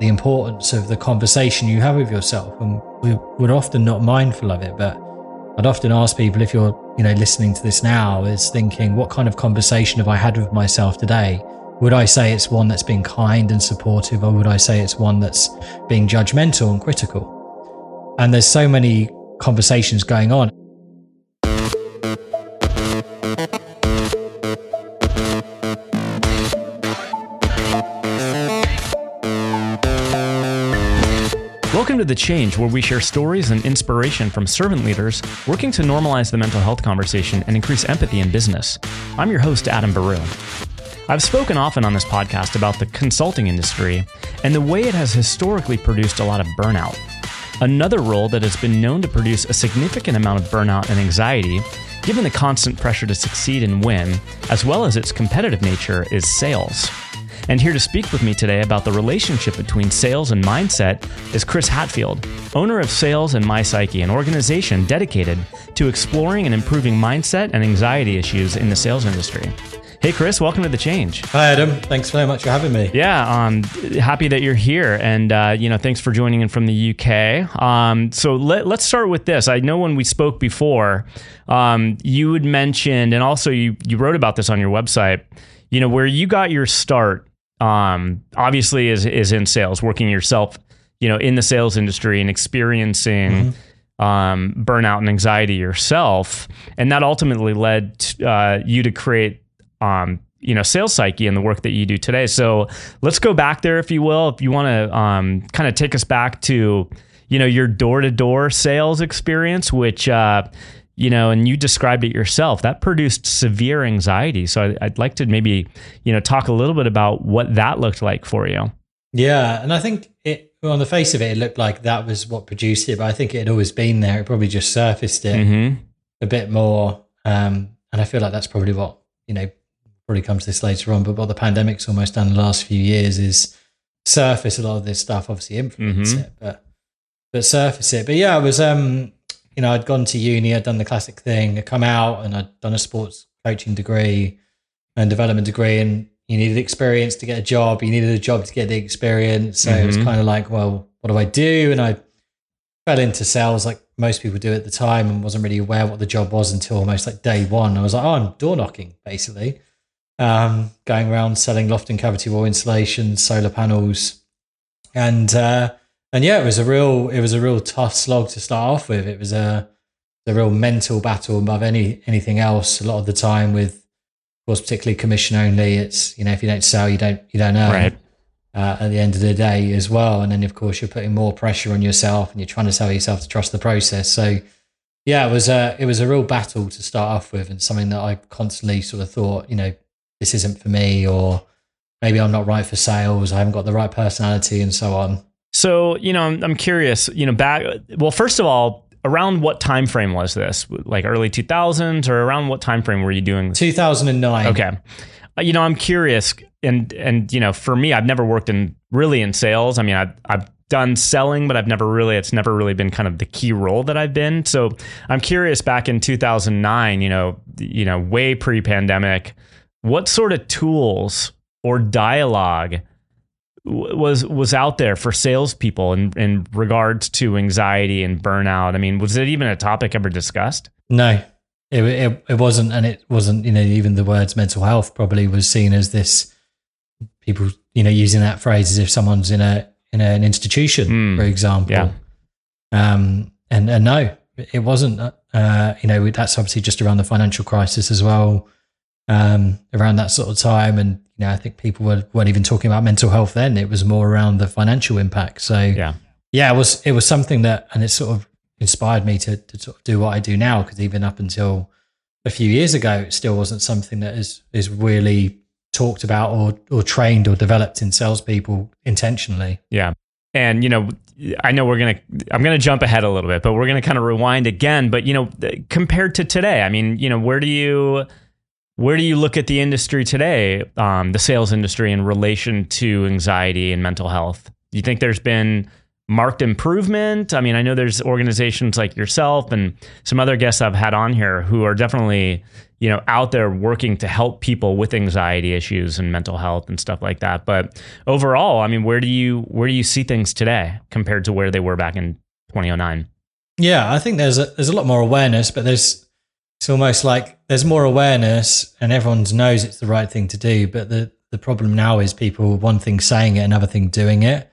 the importance of the conversation you have with yourself. And we, we're often not mindful of it, but I'd often ask people if you're, you know, listening to this now is thinking, what kind of conversation have I had with myself today? Would I say it's one that's been kind and supportive, or would I say it's one that's being judgmental and critical? And there's so many conversations going on. Welcome to The Change, where we share stories and inspiration from servant leaders working to normalize the mental health conversation and increase empathy in business. I'm your host, Adam Baru. I've spoken often on this podcast about the consulting industry and the way it has historically produced a lot of burnout. Another role that has been known to produce a significant amount of burnout and anxiety, given the constant pressure to succeed and win, as well as its competitive nature, is sales. And here to speak with me today about the relationship between sales and mindset is Chris Hatfield, owner of Sales and My Psyche, an organization dedicated to exploring and improving mindset and anxiety issues in the sales industry. Hey, Chris, welcome to the change. Hi, Adam. Thanks very much for having me. Yeah, I'm um, happy that you're here, and uh, you know, thanks for joining in from the UK. Um, so let, us start with this. I know when we spoke before, um, you had mentioned, and also you you wrote about this on your website. You know, where you got your start um, obviously is is in sales, working yourself, you know, in the sales industry and experiencing mm-hmm. um, burnout and anxiety yourself, and that ultimately led to, uh, you to create. Um, you know, sales psyche and the work that you do today. So let's go back there, if you will. If you want to um, kind of take us back to, you know, your door to door sales experience, which uh, you know, and you described it yourself, that produced severe anxiety. So I'd like to maybe, you know, talk a little bit about what that looked like for you. Yeah. And I think it, on the face of it, it looked like that was what produced it, but I think it had always been there. It probably just surfaced it mm-hmm. a bit more. Um, and I feel like that's probably what, you know, probably comes to this later on, but what the pandemic's almost done the last few years is surface a lot of this stuff, obviously influence mm-hmm. it, but, but surface it. But yeah, I was, um, you know, I'd gone to uni, I'd done the classic thing, I'd come out and I'd done a sports coaching degree and development degree, and you needed experience to get a job. You needed a job to get the experience. So mm-hmm. it was mm-hmm. kind of like, well, what do I do? And I fell into sales like most people do at the time and wasn't really aware what the job was until almost like day one. I was like, oh, I'm door knocking basically, um, going around selling loft and cavity wall insulation, solar panels, and uh, and yeah, it was a real it was a real tough slog to start off with. It was a a real mental battle above any anything else. A lot of the time, with of course, particularly commission only, it's you know if you don't sell, you don't you don't earn. Right. Uh, at the end of the day as well, and then of course you're putting more pressure on yourself, and you're trying to tell yourself to trust the process. So, yeah, it was a it was a real battle to start off with, and something that I constantly sort of thought, you know, this isn't for me, or maybe I'm not right for sales. I haven't got the right personality, and so on. So, you know, I'm, I'm curious, you know, back, well, first of all, around what time frame was this? Like early 2000s or around what time frame were you doing this? 2009. Okay. Uh, you know, I'm curious and and you know, for me I've never worked in really in sales. I mean, I've I've done selling, but I've never really it's never really been kind of the key role that I've been. So, I'm curious back in 2009, you know, you know, way pre-pandemic, what sort of tools or dialogue was was out there for salespeople in in regards to anxiety and burnout? I mean, was it even a topic ever discussed? No, it it, it wasn't, and it wasn't. You know, even the words mental health probably was seen as this people, you know, using that phrase as if someone's in a in an institution, mm, for example. Yeah. Um, and and no, it wasn't. Uh, you know, that's obviously just around the financial crisis as well um, around that sort of time. And, you know, I think people were, weren't even talking about mental health then. It was more around the financial impact. So, yeah, yeah, it was, it was something that, and it sort of inspired me to, to sort of do what I do now. Cause even up until a few years ago, it still wasn't something that is, is really talked about or, or trained or developed in salespeople intentionally. Yeah. And, you know, I know we're going to, I'm going to jump ahead a little bit, but we're going to kind of rewind again. But, you know, compared to today, I mean, you know, where do you, where do you look at the industry today, um, the sales industry, in relation to anxiety and mental health? Do you think there's been marked improvement? I mean, I know there's organizations like yourself and some other guests I've had on here who are definitely, you know, out there working to help people with anxiety issues and mental health and stuff like that. But overall, I mean, where do you where do you see things today compared to where they were back in 2009? Yeah, I think there's a there's a lot more awareness, but there's it's almost like there's more awareness and everyone knows it's the right thing to do, but the the problem now is people one thing saying it, another thing doing it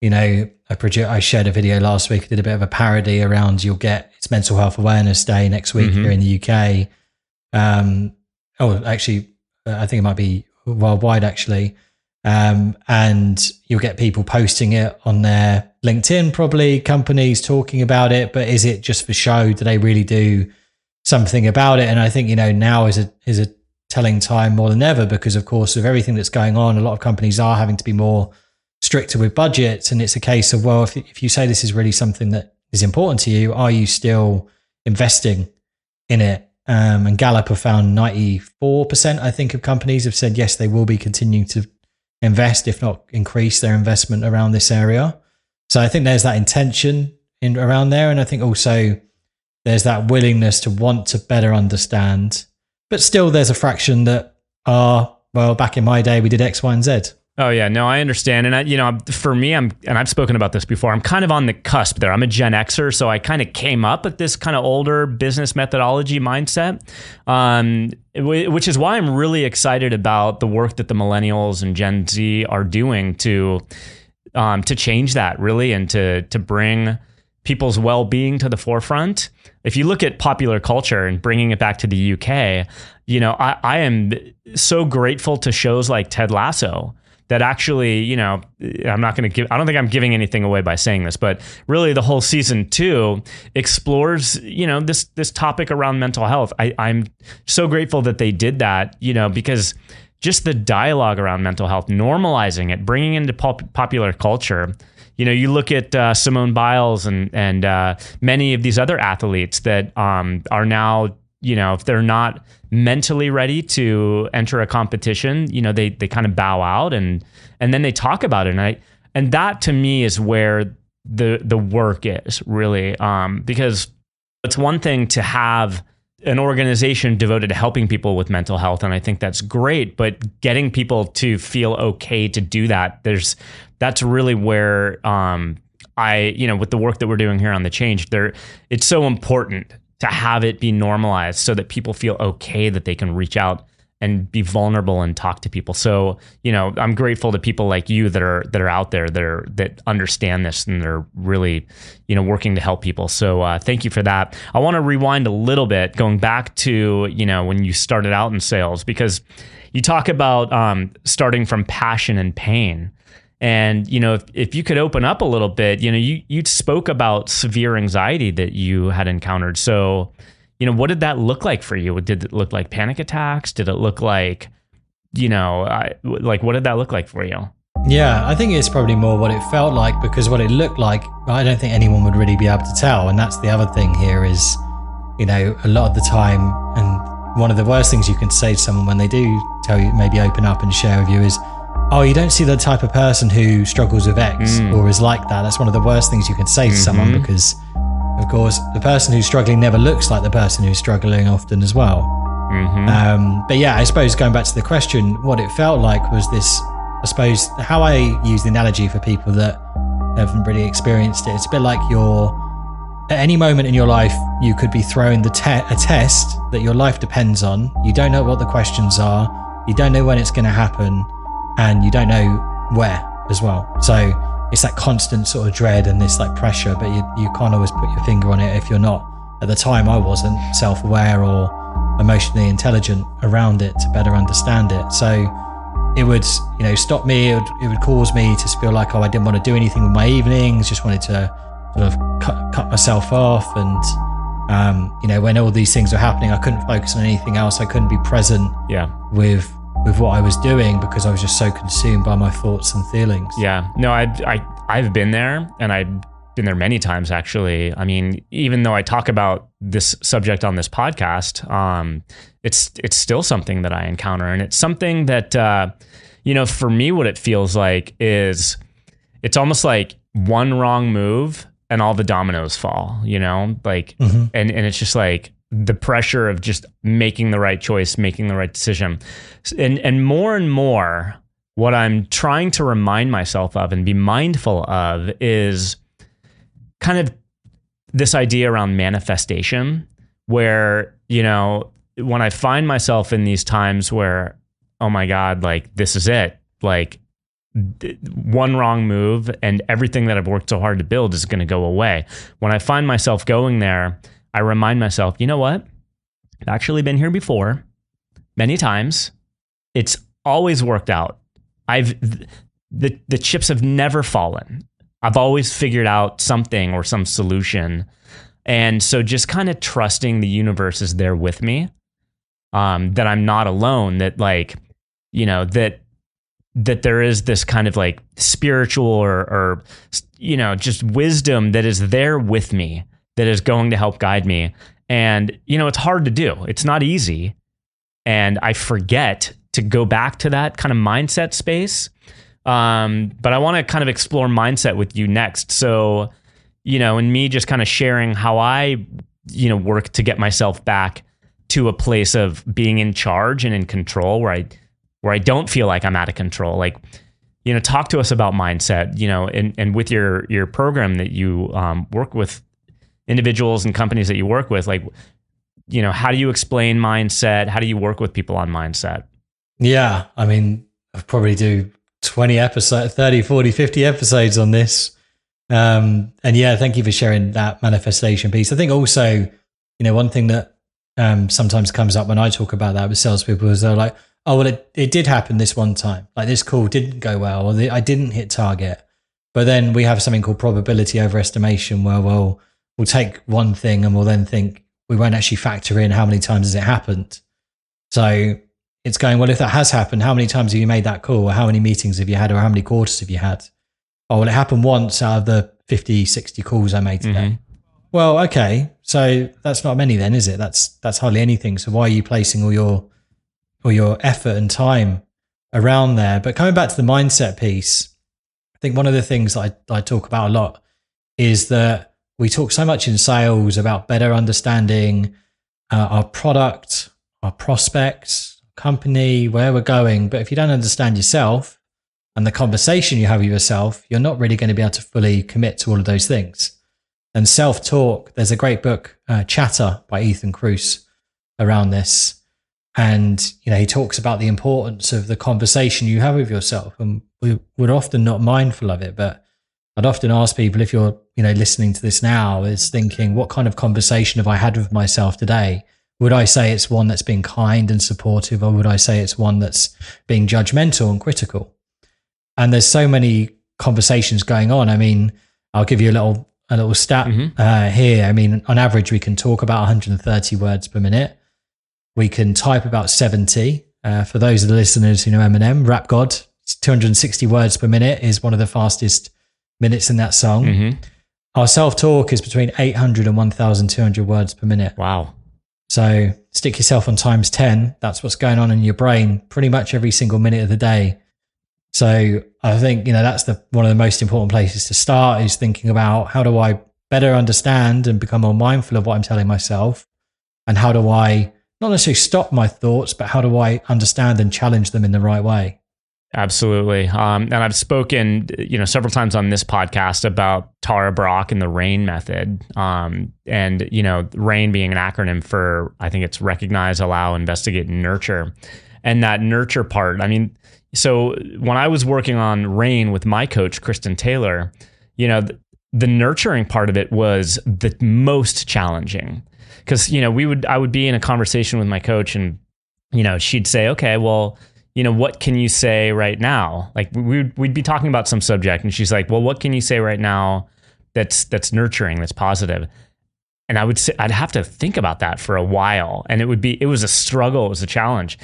you know, I, produ- I shared a video last week. I did a bit of a parody around you'll get it's Mental Health Awareness Day next week mm-hmm. here in the UK. Um, oh, actually, I think it might be worldwide actually. Um, and you'll get people posting it on their LinkedIn, probably companies talking about it. But is it just for show? Do they really do something about it? And I think you know now is a is a telling time more than ever because, of course, of everything that's going on, a lot of companies are having to be more stricter with budgets. And it's a case of, well, if, if you say this is really something that is important to you, are you still investing in it? Um, and Gallup have found 94%, I think, of companies have said, yes, they will be continuing to invest, if not increase their investment around this area. So I think there's that intention in around there. And I think also there's that willingness to want to better understand. But still, there's a fraction that are, well, back in my day, we did X, Y, and Z. Oh yeah, no, I understand, and I, you know, for me, I'm, and I've spoken about this before. I'm kind of on the cusp there. I'm a Gen Xer, so I kind of came up with this kind of older business methodology mindset, um, which is why I'm really excited about the work that the millennials and Gen Z are doing to, um, to change that really, and to to bring people's well-being to the forefront. If you look at popular culture and bringing it back to the UK, you know, I, I am so grateful to shows like Ted Lasso that actually, you know, I'm not going to give, I don't think I'm giving anything away by saying this, but really the whole season two explores, you know, this, this topic around mental health. I, I'm so grateful that they did that, you know, because just the dialogue around mental health, normalizing it, bringing into pop- popular culture. You know, you look at uh, Simone Biles and and uh, many of these other athletes that um, are now you know, if they're not mentally ready to enter a competition, you know, they they kind of bow out and and then they talk about it. And I and that to me is where the the work is really um, because it's one thing to have an organization devoted to helping people with mental health and I think that's great but getting people to feel okay to do that there's that's really where um, I you know with the work that we're doing here on the change there it's so important to have it be normalized so that people feel okay that they can reach out and be vulnerable and talk to people. So, you know, I'm grateful to people like you that are that are out there that are that understand this and they're really, you know, working to help people. So, uh, thank you for that. I want to rewind a little bit, going back to you know when you started out in sales because you talk about um, starting from passion and pain. And you know, if, if you could open up a little bit, you know, you you spoke about severe anxiety that you had encountered. So, you know, what did that look like for you? Did it look like panic attacks? Did it look like, you know, I, like what did that look like for you? Yeah, I think it's probably more what it felt like because what it looked like, I don't think anyone would really be able to tell. And that's the other thing here is, you know, a lot of the time, and one of the worst things you can say to someone when they do tell you, maybe open up and share with you is, oh, you don't see the type of person who struggles with X mm. or is like that. That's one of the worst things you can say to mm-hmm. someone because, of course, the person who's struggling never looks like the person who's struggling often as well. Mm-hmm. Um, but yeah, I suppose going back to the question, what it felt like was this. I suppose how I use the analogy for people that haven't really experienced it. It's a bit like you're at any moment in your life, you could be throwing the te- a test that your life depends on. You don't know what the questions are. You don't know when it's going to happen and you don't know where as well. So it's that constant sort of dread and this like pressure, but you, you can't always put your finger on it if you're not. At the time, I wasn't self aware or emotionally intelligent around it to better understand it. So it would, you know, stop me. It would, it would cause me to feel like, oh, I didn't want to do anything with my evenings. Just wanted to sort of cut, cut myself off. And, um, you know, when all these things were happening, I couldn't focus on anything else. I couldn't be present yeah. with with what I was doing because I was just so consumed by my thoughts and feelings. Yeah. No, I I I've been there and I've been there many times actually. I mean, even though I talk about this subject on this podcast, um, it's it's still something that I encounter and it's something that uh, you know, for me what it feels like is it's almost like one wrong move and all the dominoes fall, you know? Like mm-hmm. and and it's just like the pressure of just making the right choice, making the right decision. And and more and more what I'm trying to remind myself of and be mindful of is kind of this idea around manifestation where, you know, when I find myself in these times where oh my god, like this is it. Like one wrong move and everything that I've worked so hard to build is going to go away. When I find myself going there, I remind myself, you know what? I've actually been here before many times. It's always worked out. I've the the chips have never fallen. I've always figured out something or some solution. And so just kind of trusting the universe is there with me. Um, that I'm not alone, that like, you know, that that there is this kind of like spiritual or, or you know just wisdom that is there with me that is going to help guide me. And you know it's hard to do. It's not easy. And i forget to go back to that kind of mindset space. Um, but i want to kind of explore mindset with you next. So you know and me just kind of sharing how i you know work to get myself back to a place of being in charge and in control where i where I don't feel like I'm out of control. Like, you know, talk to us about mindset, you know, and, and with your, your program that you um, work with individuals and companies that you work with, like, you know, how do you explain mindset? How do you work with people on mindset? Yeah. I mean, I probably do 20 episodes, 30, 40, 50 episodes on this. Um, and yeah, thank you for sharing that manifestation piece. I think also, you know, one thing that um, sometimes comes up when I talk about that with salespeople is they're like, oh well it, it did happen this one time like this call didn't go well or the, i didn't hit target but then we have something called probability overestimation where we'll we'll take one thing and we'll then think we won't actually factor in how many times has it happened. So it's going well if that has happened how many times have you made that call? Or how many meetings have you had or how many quarters have you had? Oh well it happened once out of the 50 60 calls i made today. Mm-hmm. well okay. So that's not many then is it? That's that's hardly anything. So why are you placing all your or your effort and time around there. But coming back to the mindset piece, I think one of the things I, I talk about a lot is that we talk so much in sales about better understanding uh, our product, our prospects, company, where we're going. But if you don't understand yourself and the conversation you have with yourself, you're not really going to be able to fully commit to all of those things. And self talk, there's a great book, uh, Chatter by Ethan Kross, around this. And, you know, he talks about the importance of the conversation you have with yourself. And we, we're often not mindful of it, but I'd often ask people if you're, you know, listening to this now is thinking, what kind of conversation have I had with myself today? Would I say it's one that's been kind and supportive, or would I say it's one that's being judgmental and critical? And there's so many conversations going on. I mean, I'll give you a little a little stat mm-hmm. uh, here. I mean, on average, we can talk about 130 words per minute. We can type about 70. Uh, for those of the listeners who know Eminem, Rap God, 260 words per minute is one of the fastest minutes in that song. Mm-hmm. Our self talk is between 800 and 1,200 words per minute. Wow. So stick yourself on times 10. That's what's going on in your brain pretty much every single minute of the day. So I think, you know, that's the one of the most important places to start is thinking about how do I better understand and become more mindful of what I'm telling myself? And how do I not necessarily stop my thoughts, but how do I understand and challenge them in the right way? Absolutely. Um, and I've spoken, you know, several times on this podcast about Tara Brach and the RAIN method. Um, and, you know, RAIN being an acronym for, I think it's recognize, allow, investigate, and nurture. And that nurture part, I mean, so when I was working on RAIN with my coach, Kristen Taylor, you know, the, the nurturing part of it was the most challenging because you know we would I would be in a conversation with my coach and you know she'd say okay well you know what can you say right now? Like we'd we'd be talking about some subject and she's like well what can you say right now that's that's nurturing that's positive? and I would say I'd have to think about that for a while and it would be it was a struggle it was a challenge.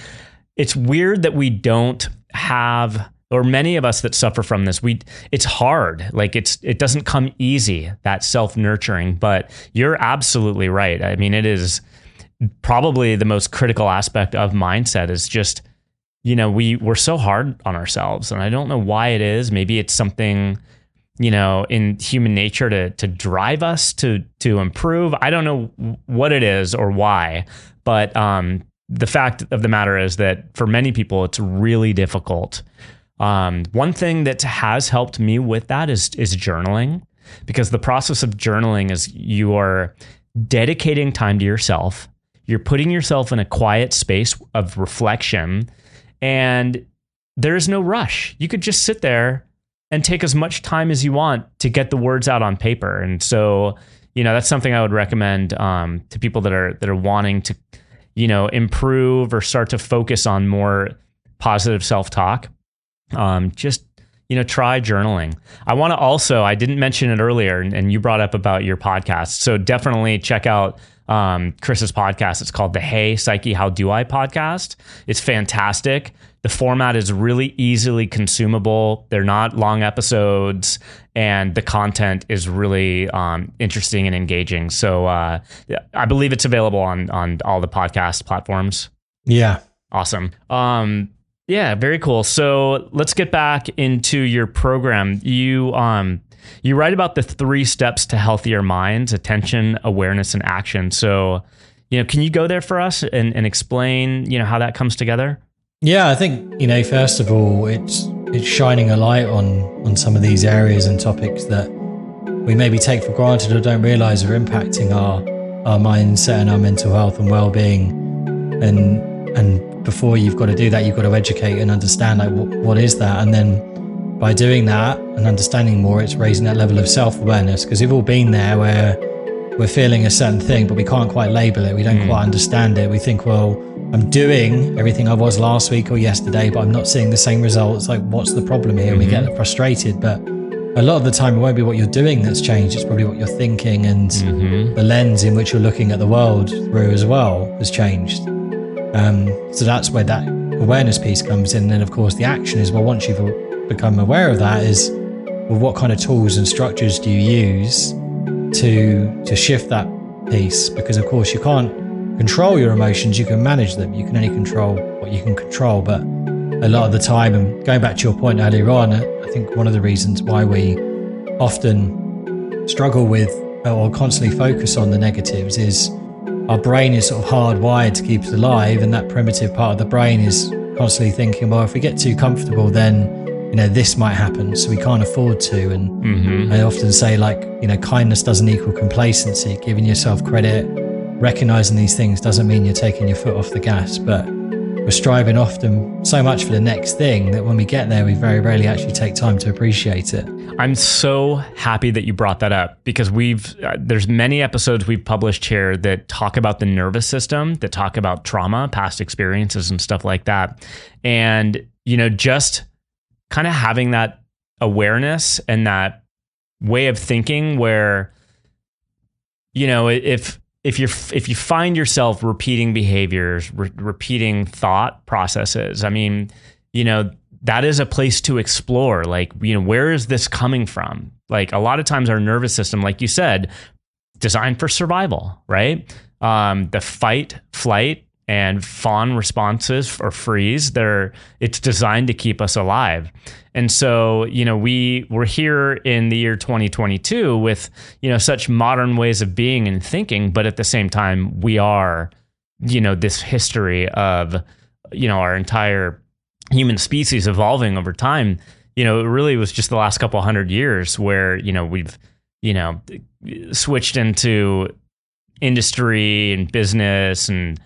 It's weird that we don't have or many of us that suffer from this we it's hard. Like it's it doesn't come easy that self-nurturing but you're absolutely right. I mean it is probably the most critical aspect of mindset is just you know we we're so hard on ourselves and i don't know why it is maybe it's something you know, in human nature to to drive us to to improve. I don't know what it is or why, but um, the fact of the matter is that for many people, it's really difficult. Um, one thing that has helped me with that is is journaling, because the process of journaling is you are dedicating time to yourself. You're putting yourself in a quiet space of reflection, and there is no rush. You could just sit there and take as much time as you want to get the words out on paper. And so, you know, that's something I would recommend um, to people that are that are wanting to, you know, improve or start to focus on more positive self talk. Um, just you know, try journaling. I want to also, I didn't mention it earlier, and you brought up about your podcast. So definitely check out um, Chris's podcast. It's called the Hey Psyche How Do I podcast. It's fantastic. The format is really easily consumable. They're not long episodes, and the content is really um, interesting and engaging. So uh, I believe it's available on on all the podcast platforms. Yeah, awesome. Um, yeah, very cool. So let's get back into your program. You um, you write about the three steps to healthier minds: attention, awareness, and action. So you know, can you go there for us and, and explain you know how that comes together? Yeah, I think you know. First of all, it's it's shining a light on on some of these areas and topics that we maybe take for granted or don't realize are impacting our our mindset and our mental health and well being. And and before you've got to do that, you've got to educate and understand like what, what is that, and then by doing that and understanding more, it's raising that level of self awareness because we've all been there where we're feeling a certain thing, but we can't quite label it. We don't mm. quite understand it. We think, well I'm doing everything I was last week or yesterday, but I'm not seeing the same results. Like, what's the problem here? And we get mm-hmm. frustrated. But a lot of the time, it won't be what you're doing that's changed. It's probably what you're thinking and mm-hmm. the lens in which you're looking at the world through as well has changed. Um, so that's where that awareness piece comes in. And then, of course, the action is well, once you've become aware of that, is well, what kind of tools and structures do you use to to shift that piece? Because, of course, you can't control your emotions, you can manage them. You can only control what you can control. But a lot of the time, and going back to your point earlier on, I think one of the reasons why we often struggle with or constantly focus on the negatives is our brain is sort of hardwired to keep us alive, and that primitive part of the brain is constantly thinking, well, if we get too comfortable, then you know this might happen, so we can't afford to. And mm-hmm. I often say, like, you know, kindness doesn't equal complacency. Giving yourself credit recognizing these things doesn't mean you're taking your foot off the gas, but we're striving often so much for the next thing that when we get there, we very rarely actually take time to appreciate it. I'm so happy that you brought that up because we've uh, there's many episodes we've published here that talk about the nervous system, that talk about trauma, past experiences, and stuff like that. And you know, just kind of having that awareness and that way of thinking where you know if if you're if you find yourself repeating behaviors, re- repeating thought processes, I mean, you know, that is a place to explore. Like, you know, where is this coming from? Like a lot of times our nervous system, like you said, designed for survival, right? Um, the fight, flight, and fawn responses or freeze they're it's designed to keep us alive. And so you know we we're here in the year 2022 with you know such modern ways of being and thinking but at the same time we are you know this history of you know our entire human species evolving over time. You know it really was just the last couple hundred years where you know we've you know switched into industry and business and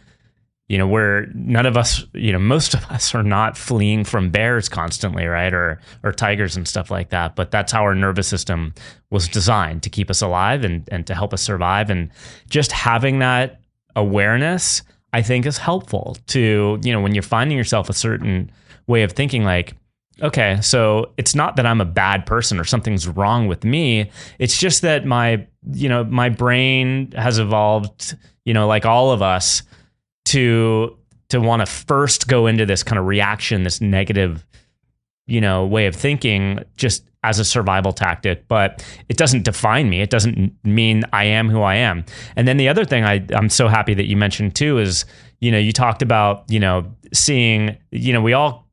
you know, where none of us, you know, most of us are not fleeing from bears constantly, right? Or or tigers and stuff like that. But that's how our nervous system was designed to keep us alive and, and to help us survive. And just having that awareness, I think, is helpful to, you know, when you're finding yourself a certain way of thinking, like, okay, so it's not that I'm a bad person or something's wrong with me. It's just that my, you know, my brain has evolved, you know, like all of us to to want to first go into this kind of reaction, this negative, you know, way of thinking, just as a survival tactic. But it doesn't define me. It doesn't mean I am who I am. And then the other thing I, I'm so happy that you mentioned too is, you know, you talked about, you know, seeing, you know, we all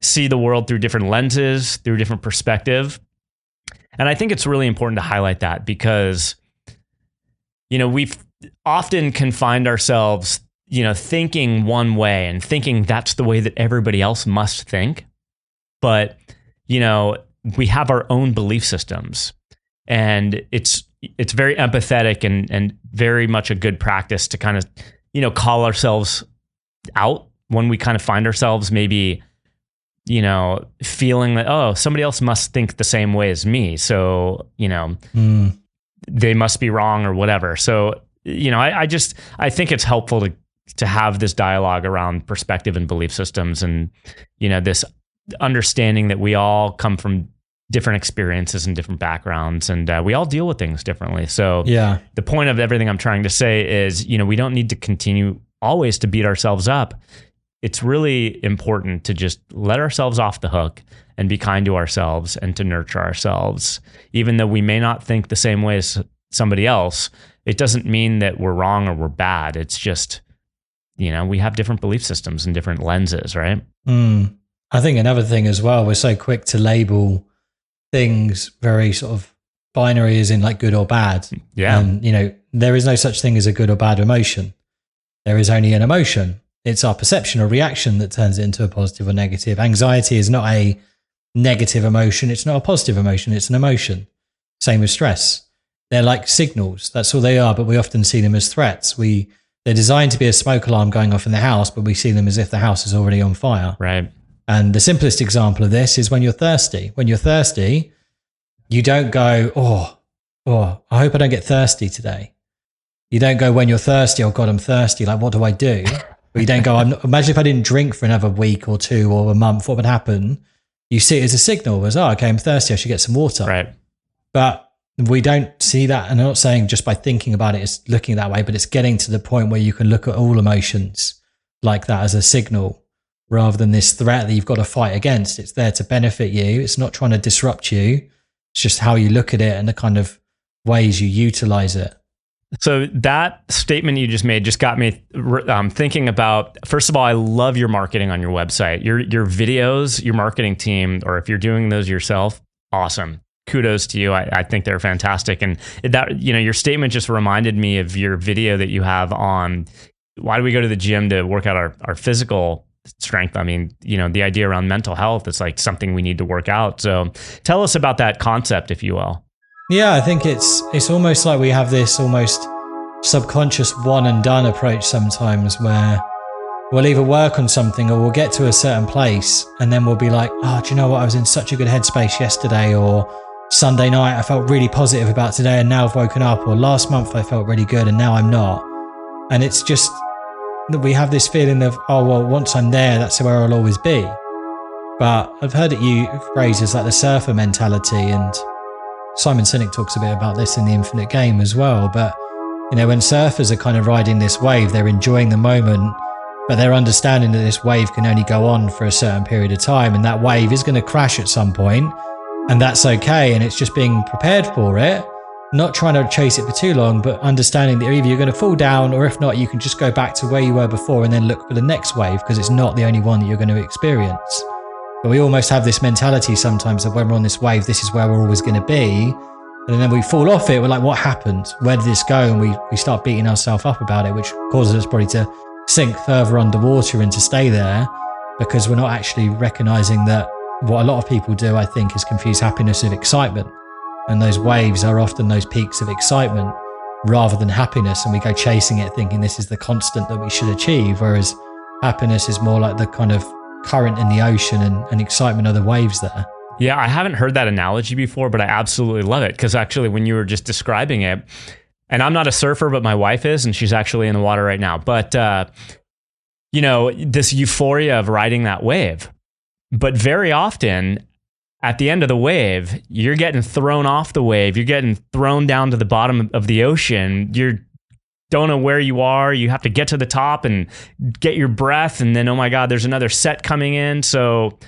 see the world through different lenses, through different perspective. And I think it's really important to highlight that because, you know, we've often confined ourselves, you know, thinking one way and thinking that's the way that everybody else must think. But, you know, we have our own belief systems and it's it's very empathetic and and very much a good practice to kind of you know call ourselves out when we kind of find ourselves maybe you know feeling that oh somebody else must think the same way as me so you know mm. they must be wrong or whatever so you know I, I just i think it's helpful to to have this dialogue around perspective and belief systems and you know this understanding that we all come from different experiences and different backgrounds and uh, we all deal with things differently. So yeah. the point of everything i'm trying to say is you know we don't need to continue always to beat ourselves up. It's really important to just let ourselves off the hook and be kind to ourselves and to nurture ourselves. Even though we may not think the same way as somebody else it doesn't mean that we're wrong or we're bad. It's just you know we have different belief systems and different lenses right mm. i think another thing as well we're so quick to label things very sort of binary as in like good or bad. Yeah. And, you know, there is no such thing as a good or bad emotion. There is only an emotion. It's our perception or reaction that turns it into a positive or negative. Anxiety is not a negative emotion. It's not a positive emotion. It's an emotion. Same with stress. They're like signals. That's all they are, but we often see them as threats. We, they're designed to be a smoke alarm going off in the house, but we see them as if the house is already on fire. Right. And the simplest example of this is when you're thirsty. When you're thirsty, you don't go, oh, oh, I hope I don't get thirsty today. You don't go when you're thirsty, oh God, I'm thirsty. Like, what do I do? But you don't go, I'm not, imagine if I didn't drink for another week or two or a month, what would happen? You see it as a signal, as, oh, okay, I'm thirsty, I should get some water. Right. But we don't see that. And I'm not saying just by thinking about it, it's looking that way, but it's getting to the point where you can look at all emotions like that as a signal rather than this threat that you've got to fight against. It's there to benefit you. It's not trying to disrupt you. It's just how you look at it and the kind of ways you utilize it. So that statement you just made just got me um, thinking about. First of all, I love your marketing on your website. Your your videos, your marketing team, or if you're doing those yourself, awesome. Kudos to you. I, I think they're fantastic. And that you know, your statement just reminded me of your video that you have on why do we go to the gym to work out our, our physical strength. I mean, you know, the idea around mental health is like something we need to work out. So tell us about that concept, if you will. Yeah, I think it's it's almost like we have this almost subconscious one and done approach sometimes where we'll either work on something or we'll get to a certain place and then we'll be like, oh, do you know what? I was in such a good headspace yesterday or Sunday night I felt really positive about today and now I've woken up or last month I felt really good and now I'm not. And it's just that we have this feeling of, oh, well, once I'm there, that's where I'll always be. But I've heard it phrases like the surfer mentality, and Simon Sinek talks a bit about this in the Infinite Game as well. But, you know, when surfers are kind of riding this wave, they're enjoying the moment, but they're understanding that this wave can only go on for a certain period of time, and that wave is going to crash at some point, and that's okay. And it's just being prepared for it not trying to chase it for too long, but understanding that either you're going to fall down, or if not, you can just go back to where you were before and then look for the next wave because it's not the only one that you're going to experience. But we almost have this mentality sometimes that when we're on this wave, this is where we're always going to be. And then we fall off it. We're like, what happened? Where did this go? And we, we start beating ourselves up about it, which causes us probably to sink further underwater and to stay there because we're not actually recognizing that what a lot of people do, I think, is confuse happiness with excitement. And those waves are often those peaks of excitement rather than happiness. And we go chasing it thinking this is the constant that we should achieve. Whereas happiness is more like the kind of current in the ocean and, and excitement are the waves there. Yeah, I haven't heard that analogy before, but I absolutely love it. Because actually, when you were just describing it, and I'm not a surfer, but my wife is, and she's actually in the water right now. But, uh, you know, this euphoria of riding that wave. But very often, at the end of the wave, you're getting thrown off the wave. You're getting thrown down to the bottom of the ocean. You don't know where you are. You have to get to the top and get your breath. And then, oh my God, there's another set coming in. So,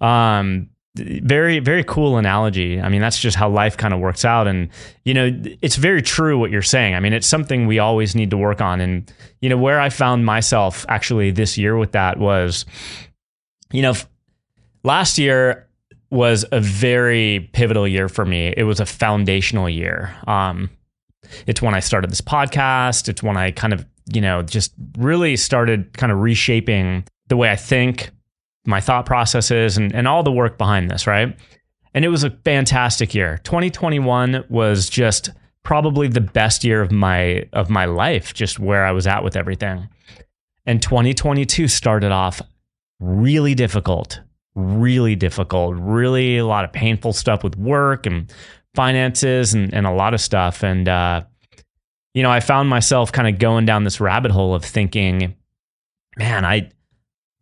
um, very, very cool analogy. I mean, that's just how life kind of works out. And, you know, it's very true what you're saying. I mean, it's something we always need to work on. And, you know, where I found myself actually this year with that was, you know, last year, was a very pivotal year for me. It was a foundational year. Um, it's when I started this podcast. It's when I kind of, you know, just really started kind of reshaping the way I think, my thought processes, and, and all the work behind this, right? And it was a fantastic year. 2021 was just probably the best year of my of my life, just where I was at with everything. And 2022 started off really difficult, really difficult, really a lot of painful stuff with work and finances and, and a lot of stuff. And, uh, you know, I found myself kind of going down this rabbit hole of thinking, man, I,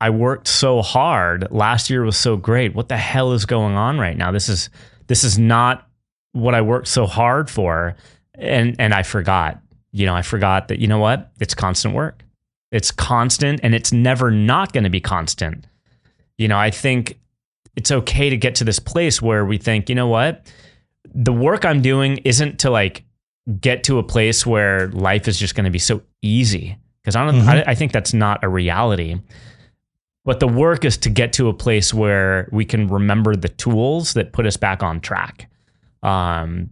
I worked so hard. Last year was so great. What the hell is going on right now? This is, this is not what I worked so hard for. And, and I forgot, you know, I forgot that, you know what? It's constant work. It's constant and it's never not going to be constant. You know, I think it's okay to get to this place where we think, you know what? The work I'm doing isn't to like get to a place where life is just going to be so easy because I don't mm-hmm. I, I think that's not a reality. But the work is to get to a place where we can remember the tools that put us back on track. Um,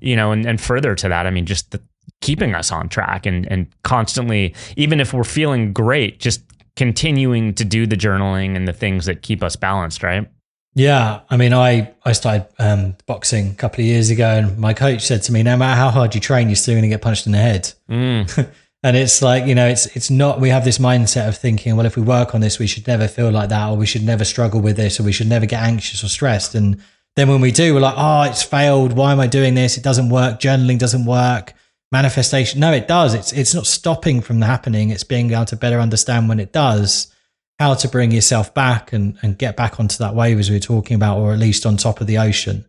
you know, and, and further to that, I mean, just the, keeping us on track and and constantly, even if we're feeling great, just continuing to do the journaling and the things that keep us balanced, right? Yeah, I mean, I I started um, boxing a couple of years ago, and my coach said to me, "No matter how hard you train, you're still going to get punched in the head." Mm. and it's like you know, it's it's not. We have this mindset of thinking, well, if we work on this, we should never feel like that, or we should never struggle with this, or we should never get anxious or stressed. And then when we do, we're like, "Oh, it's failed. Why am I doing this? It doesn't work. Journaling doesn't work." Manifestation. No, it does. It's it's not stopping from the happening. It's being able to better understand when it does, how to bring yourself back and and get back onto that wave as we were talking about, or at least on top of the ocean,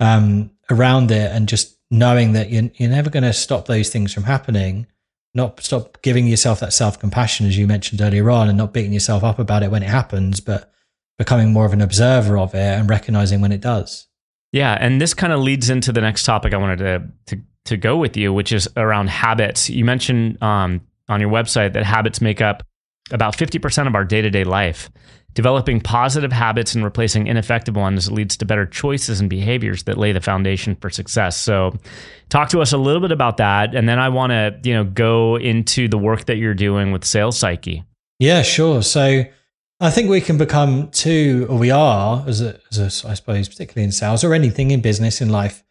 um, around it, and just knowing that you're you're never going to stop those things from happening. Not stop giving yourself that self compassion as you mentioned earlier on, and not beating yourself up about it when it happens, but becoming more of an observer of it and recognizing when it does. Yeah, and this kind of leads into the next topic I wanted to to to go with you, which is around habits. You mentioned um, on your website that habits make up about 50% of our day to day life. Developing positive habits and replacing ineffective ones leads to better choices and behaviors that lay the foundation for success. So, talk to us a little bit about that, and then I want to, you know, go into the work that you're doing with Sales Psyche. Yeah, sure. So, I think we can become too, or we are, as a, as a, I suppose, particularly in sales or anything in business in life,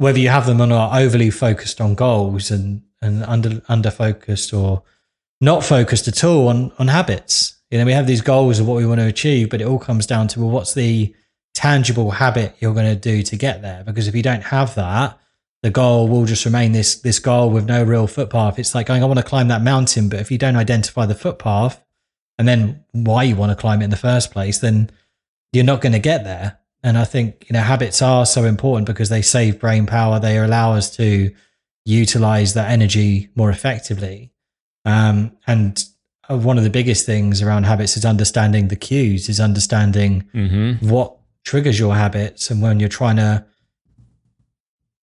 whether you have them or not, overly focused on goals and and under under focused or not focused at all on on habits. You know, we have these goals of what we want to achieve, but it all comes down to well, what's the tangible habit you're going to do to get there? Because if you don't have that, the goal will just remain this this goal with no real footpath. It's like going, I want to climb that mountain, but if you don't identify the footpath and then why you want to climb it in the first place, then you're not going to get there. And I think, you know, habits are so important because they save brain power. They allow us to utilize that energy more effectively. Um, and uh, one of the biggest things around habits is understanding the cues, is understanding mm-hmm. what triggers your habits. And when you're trying to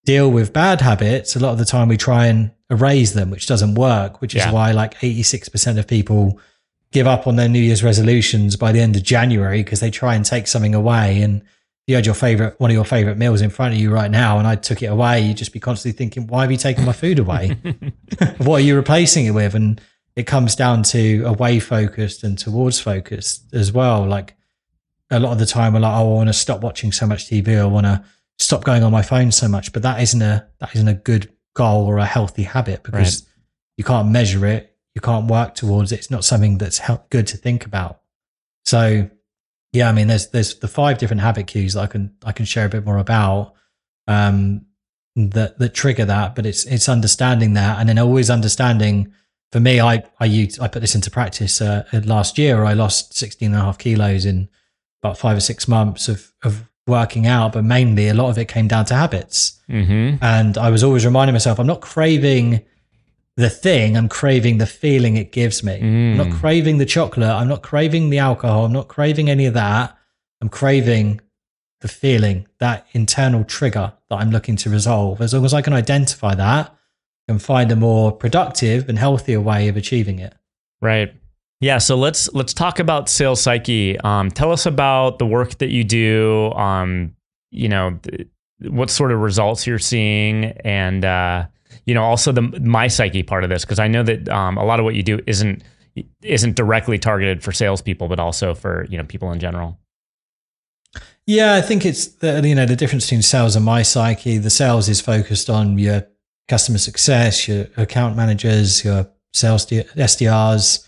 deal with bad habits, a lot of the time we try and erase them, which doesn't work, which is yeah. why like 86% of people give up on their New Year's resolutions by the end of January because they try and take something away. And you had your favorite one of your favorite meals in front of you right now and I took it away, you'd just be constantly thinking, why have you taken my food away? what are you replacing it with? And it comes down to away focused and towards focused as well. Like a lot of the time we're like, oh, I want to stop watching so much TV. I want to stop going on my phone so much. But that isn't a that isn't a good goal or a healthy habit because right. you can't measure it. You can't work towards it. It's not something that's good to think about. So yeah, I mean, there's there's the five different habit cues that I can I can share a bit more about um, that that trigger that, but it's it's understanding that, and then always understanding. For me, I I used, I put this into practice uh, last year. I lost 16 and a half kilos in about five or six months of of working out, but mainly a lot of it came down to habits. Mm-hmm. And I was always reminding myself, I'm not craving the thing, I'm craving the feeling it gives me. Mm. I'm not mm. craving the chocolate. I'm not craving the alcohol. I'm not craving any of that. I'm craving the feeling, that internal trigger that I'm looking to resolve. As long as I can identify that, I can find a more productive and healthier way of achieving it. Right. Yeah, so let's let's talk about sales psyche. Um, tell us about the work that you do. Um, you know, th- what sort of results you're seeing, and uh, you know, also the my psyche part of this, because I know that um, a lot of what you do isn't isn't directly targeted for salespeople, but also for you know people in general. Yeah, I think it's the you know the difference between sales and my psyche. The sales is focused on your customer success, your account managers, your sales SDRs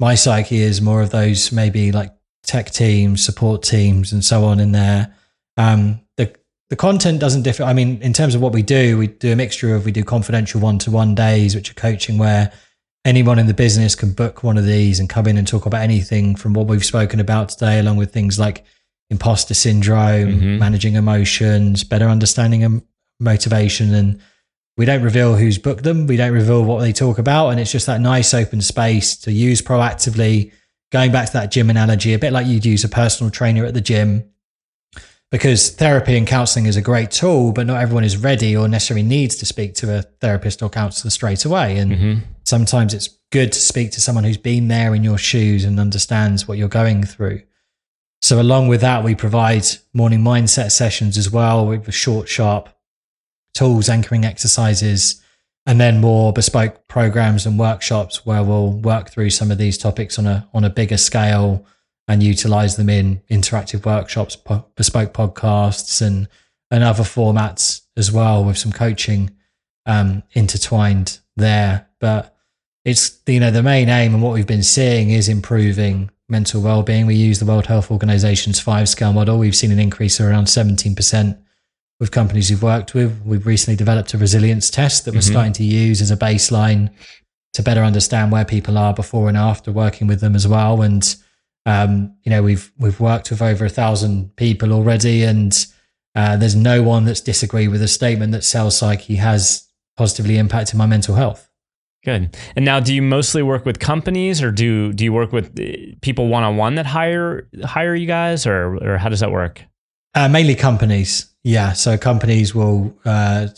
my psyche is more of those maybe like tech teams, support teams, and so on in there. Um, the the content doesn't differ. I mean, in terms of what we do, we do a mixture of we do confidential one to one days, which are coaching where anyone in the business can book one of these and come in and talk about anything from what we've spoken about today, along with things like imposter syndrome, mm-hmm. managing emotions, better understanding of motivation, and we don't reveal who's booked them. We don't reveal what they talk about. And it's just that nice open space to use proactively. Going back to that gym analogy, a bit like you'd use a personal trainer at the gym, because therapy and counseling is a great tool, but not everyone is ready or necessarily needs to speak to a therapist or counselor straight away. And mm-hmm. sometimes it's good to speak to someone who's been there in your shoes and understands what you're going through. So, along with that, we provide morning mindset sessions as well with short, sharp tools, anchoring exercises, and then more bespoke programs and workshops where we'll work through some of these topics on a on a bigger scale and utilize them in interactive workshops, po- bespoke podcasts, and and other formats as well with some coaching um, intertwined there. But it's you know the main aim and what we've been seeing is improving mental well-being. We use the World Health Organization's five scale model. We've seen an increase of around 17% with companies we've worked with. We've recently developed a resilience test that we're mm-hmm. starting to use as a baseline to better understand where people are before and after working with them as well. And um, you know, we've we've worked with over a thousand people already, and uh, there's no one that's disagreed with the statement that sales psyche has positively impacted my mental health. Good. And now, do you mostly work with companies, or do do you work with uh, people one on one that hire hire you guys, or or how does that work? Uh, mainly companies. Yeah, so companies will uh,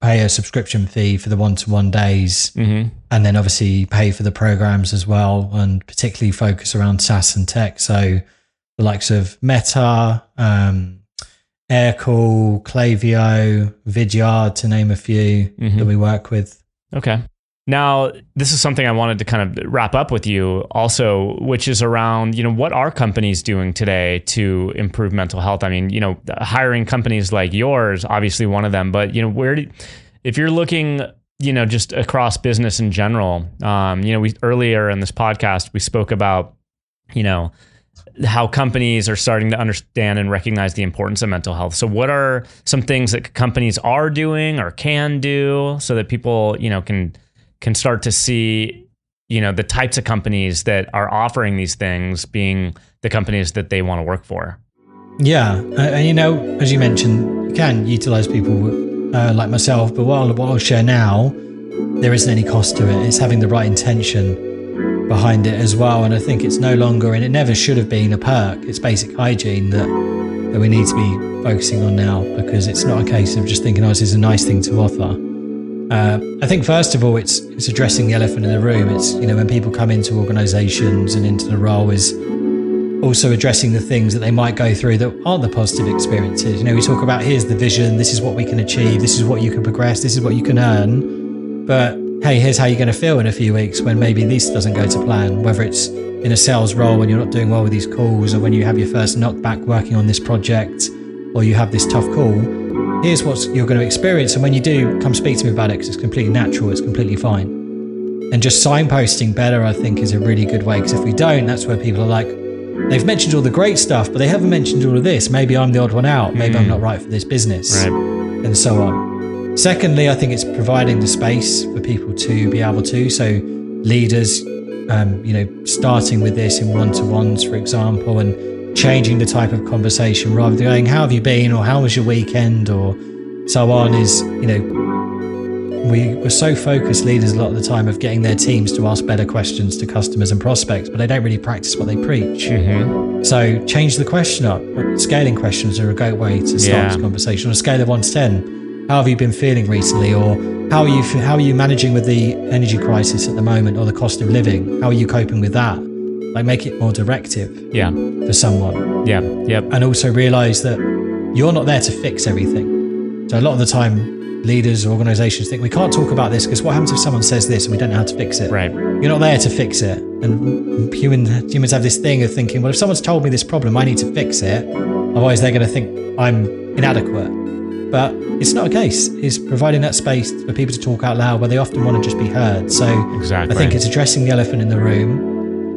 pay a subscription fee for the one-to-one days, mm-hmm. and then obviously pay for the programs as well, and particularly focus around SaaS and tech. So the likes of Meta, um, Aircall, Klaviyo, Vidyard, to name a few mm-hmm. that we work with. Okay. Now, this is something I wanted to kind of wrap up with you also, which is around, you know, what are companies doing today to improve mental health? I mean, you know, hiring companies like yours, obviously one of them, but, you know, where do, if you're looking, you know, just across business in general, um, you know, we earlier in this podcast, we spoke about, you know, how companies are starting to understand and recognize the importance of mental health. So what are some things that companies are doing or can do so that people, you know, can can start to see you know the types of companies that are offering these things being the companies that they want to work for. Yeah and you know as you mentioned you can utilize people uh, like myself but what I'll, what I'll share now there isn't any cost to it. It's having the right intention behind it as well and i think it's no longer and it never should have been a perk. It's basic hygiene that that we need to be focusing on now because it's not a case of just thinking oh this is a nice thing to offer uh, I think first of all, it's it's addressing the elephant in the room. It's you know when people come into organisations and into the role is also addressing the things that they might go through that aren't the positive experiences. You know, we talk about here's the vision, this is what we can achieve, this is what you can progress, this is what you can earn. But hey, here's how you're going to feel in a few weeks when maybe this doesn't go to plan. Whether it's in a sales role when you're not doing well with these calls, or when you have your first knockback working on this project, or you have this tough call here's what you're going to experience. And when you do, come speak to me about it because it's completely natural, it's completely fine. And just signposting better, I think, is a really good way because if we don't, that's where people are like, they've mentioned all the great stuff, but they haven't mentioned all of this. Maybe I'm the odd one out. Maybe mm. I'm not right for this business. Right. And so on. Secondly, I think it's providing the space for people to be able to. So, leaders, um, you know, starting with this in one to ones, for example, and changing the type of conversation rather than going, How have you been? or How was your weekend? or so on is, you know, we were so focused leaders a lot of the time of getting their teams to ask better questions to customers and prospects, but they don't really practice what they preach. Mm-hmm. So change the question up. Scaling questions are a great way to start yeah. this conversation. On a scale of one to ten, how have you been feeling recently, or how are you how are you managing with the energy crisis at the moment, or the cost of living? How are you coping with that? Like make it more directive Yeah. for someone Yeah. Yep. and also realize that you're not there to fix everything. So a lot of the time, leaders organizations think we can't talk about this because what happens if someone says this and we don't know how to fix it? Right. You're not there to fix it. And human, humans have this thing of thinking, well, if someone's told me this problem, I need to fix it. Otherwise, they're going to think I'm inadequate. But it's not a case. It's providing that space for people to talk out loud where they often want to just be heard. So Exactly. I think it's addressing the elephant in the room.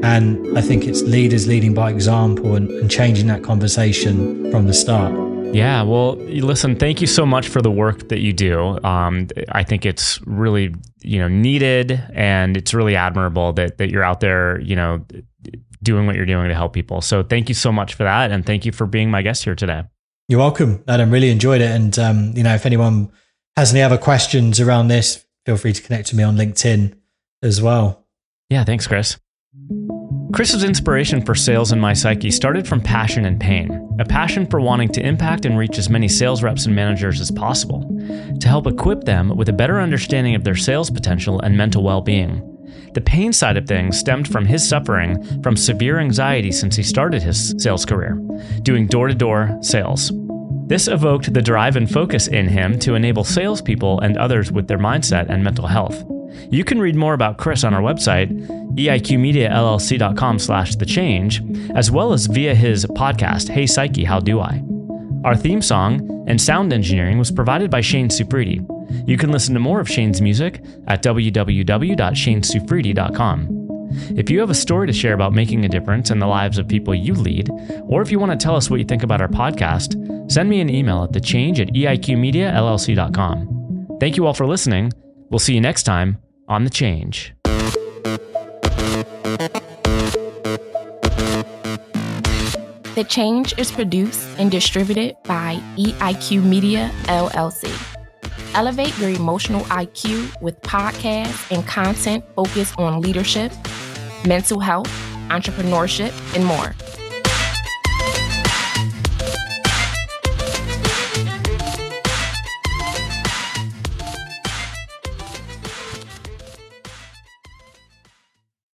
And I think it's leaders leading by example and, and changing that conversation from the start. Yeah, well, listen, thank you so much for the work that you do. Um, I think it's really, you know, needed and it's really admirable that that you're out there, you know, doing what you're doing to help people. So thank you so much for that and thank you for being my guest here today. You're welcome, Adam. Really enjoyed it. And, um, you know, if anyone has any other questions around this, feel free to connect to me on LinkedIn as well. Yeah, thanks, Chris. Chris's inspiration for sales in my psyche started from passion and pain, a passion for wanting to impact and reach as many sales reps and managers as possible, to help equip them with a better understanding of their sales potential and mental well being. The pain side of things stemmed from his suffering from severe anxiety since he started his sales career, doing door to door sales. This evoked the drive and focus in him to enable salespeople and others with their mindset and mental health. You can read more about Chris on our website, eiqmediallc.com slash the change, as well as via his podcast, Hey Psyche, How Do I? Our theme song and sound engineering was provided by Shane Supridi. You can listen to more of Shane's music at www.shanesufridi.com. If you have a story to share about making a difference in the lives of people you lead, or if you want to tell us what you think about our podcast, send me an email at thechange at eiqmediallc.com. Thank you all for listening. We'll see you next time on The Change. The Change is produced and distributed by EIQ Media LLC. Elevate your emotional IQ with podcasts and content focused on leadership, mental health, entrepreneurship, and more.